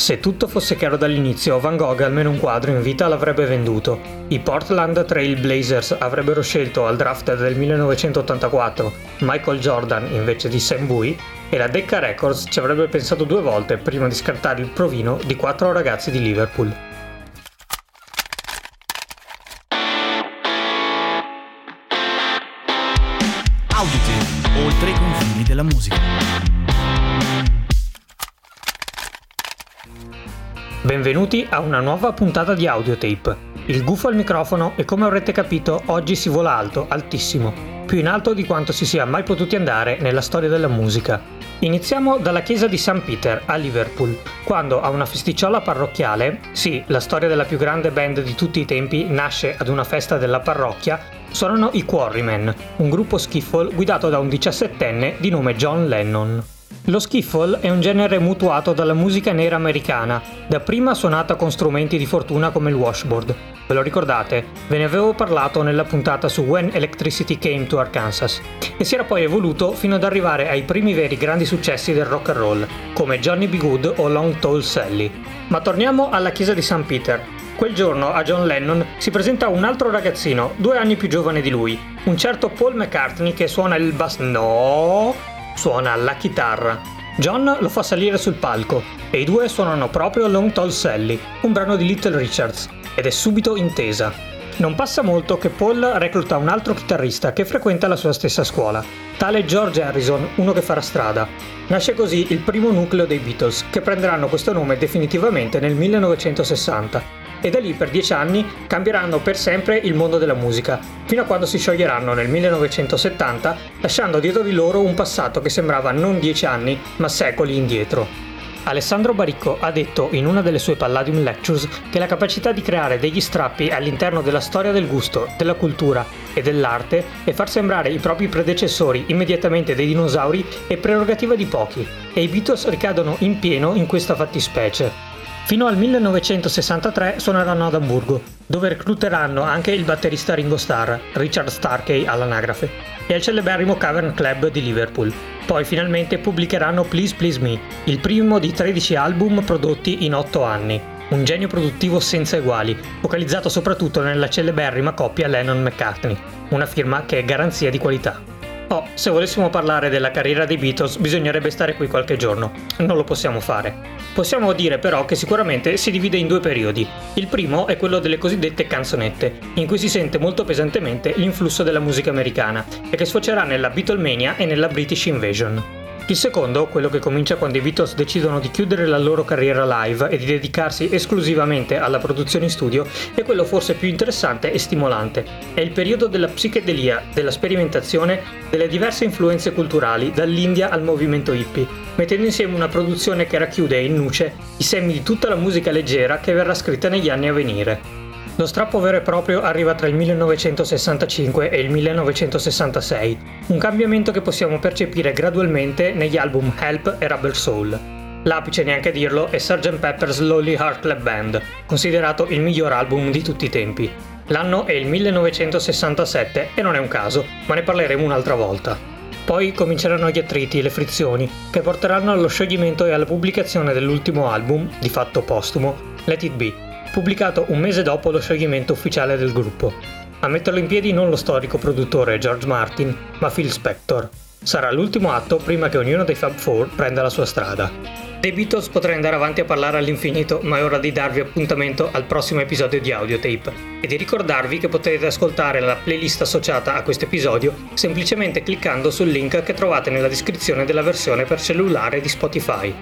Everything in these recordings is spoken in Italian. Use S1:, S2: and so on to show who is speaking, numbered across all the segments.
S1: Se tutto fosse chiaro dall'inizio, Van Gogh almeno un quadro in vita l'avrebbe venduto. I Portland Trail Blazers avrebbero scelto al draft del 1984 Michael Jordan invece di Sam Bowie e la Decca Records ci avrebbe pensato due volte prima di scartare il provino di quattro ragazzi di Liverpool.
S2: Audite, oltre i confini della musica.
S1: Benvenuti a una nuova puntata di Audiotape. Il gufo al microfono e come avrete capito oggi si vola alto, altissimo, più in alto di quanto si sia mai potuti andare nella storia della musica. Iniziamo dalla chiesa di St. Peter a Liverpool, quando a una festicciola parrocchiale, sì, la storia della più grande band di tutti i tempi nasce ad una festa della parrocchia, suonano i Quarrymen, un gruppo skiffle guidato da un diciassettenne di nome John Lennon. Lo skiffle è un genere mutuato dalla musica nera americana, dapprima suonata con strumenti di fortuna come il washboard. Ve lo ricordate? Ve ne avevo parlato nella puntata su When Electricity Came to Arkansas. E si era poi evoluto fino ad arrivare ai primi veri grandi successi del rock and roll, come Johnny B. Good o Long Tall Sally. Ma torniamo alla chiesa di St. Peter. Quel giorno a John Lennon si presenta un altro ragazzino, due anni più giovane di lui, un certo Paul McCartney che suona il bass. No! Suona la chitarra. John lo fa salire sul palco e i due suonano proprio Long Tall Sally, un brano di Little Richards, ed è subito intesa. Non passa molto che Paul recluta un altro chitarrista che frequenta la sua stessa scuola, tale George Harrison, uno che farà strada. Nasce così il primo nucleo dei Beatles, che prenderanno questo nome definitivamente nel 1960 e da lì per dieci anni cambieranno per sempre il mondo della musica, fino a quando si scioglieranno nel 1970, lasciando dietro di loro un passato che sembrava non dieci anni, ma secoli indietro. Alessandro Baricco ha detto in una delle sue Palladium Lectures che la capacità di creare degli strappi all'interno della storia del gusto, della cultura e dell'arte e far sembrare i propri predecessori immediatamente dei dinosauri è prerogativa di pochi, e i Beatles ricadono in pieno in questa fattispecie. Fino al 1963 suoneranno ad Amburgo, dove recluteranno anche il batterista Ringo Starr, Richard Starkey all'anagrafe, e al celeberrimo Cavern Club di Liverpool. Poi finalmente pubblicheranno Please Please Me, il primo di 13 album prodotti in 8 anni. Un genio produttivo senza eguali, focalizzato soprattutto nella celeberrima coppia Lennon-McCartney, una firma che è garanzia di qualità. Oh, se volessimo parlare della carriera dei Beatles bisognerebbe stare qui qualche giorno. Non lo possiamo fare. Possiamo dire però che sicuramente si divide in due periodi. Il primo è quello delle cosiddette canzonette, in cui si sente molto pesantemente l'influsso della musica americana e che sfocerà nella Beatlemania e nella British Invasion. Il secondo, quello che comincia quando i Beatles decidono di chiudere la loro carriera live e di dedicarsi esclusivamente alla produzione in studio, è quello forse più interessante e stimolante. È il periodo della psichedelia, della sperimentazione, delle diverse influenze culturali, dall'India al movimento hippie, mettendo insieme una produzione che racchiude in nuce i semi di tutta la musica leggera che verrà scritta negli anni a venire. Lo strappo vero e proprio arriva tra il 1965 e il 1966, un cambiamento che possiamo percepire gradualmente negli album Help e Rubber Soul. L'apice, neanche a dirlo, è Sgt. Pepper's Lonely Heart Club Band, considerato il miglior album di tutti i tempi. L'anno è il 1967 e non è un caso, ma ne parleremo un'altra volta. Poi cominceranno gli attriti e le frizioni, che porteranno allo scioglimento e alla pubblicazione dell'ultimo album, di fatto postumo, Let It Be, pubblicato un mese dopo lo scioglimento ufficiale del gruppo. A metterlo in piedi non lo storico produttore George Martin, ma Phil Spector. Sarà l'ultimo atto prima che ognuno dei Fab Four prenda la sua strada. Dei Beatles potrei andare avanti a parlare all'infinito, ma è ora di darvi appuntamento al prossimo episodio di Audiotape e di ricordarvi che potete ascoltare la playlist associata a questo episodio semplicemente cliccando sul link che trovate nella descrizione della versione per cellulare di Spotify.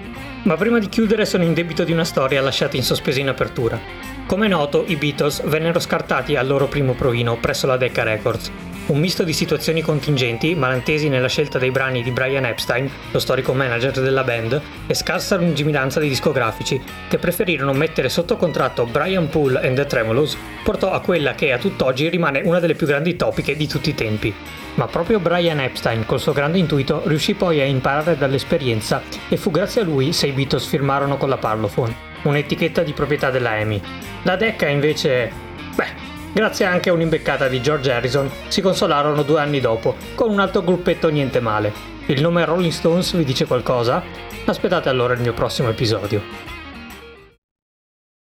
S1: Ma prima di chiudere sono in debito di una storia lasciata in sospeso in apertura. Come noto, i Beatles vennero scartati al loro primo provino presso la Decca Records. Un misto di situazioni contingenti, malantesi nella scelta dei brani di Brian Epstein, lo storico manager della band, e scarsa lungimiranza dei discografici, che preferirono mettere sotto contratto Brian Poole and the Tremolos, portò a quella che a tutt'oggi rimane una delle più grandi topiche di tutti i tempi. Ma proprio Brian Epstein, col suo grande intuito, riuscì poi a imparare dall'esperienza e fu grazie a lui se i Beatles firmarono con la Parlophone, un'etichetta di proprietà della EMI. La Decca invece... beh, grazie anche a un'imbeccata di George Harrison, si consolarono due anni dopo, con un altro gruppetto niente male. Il nome Rolling Stones vi dice qualcosa? Aspettate allora il mio prossimo episodio.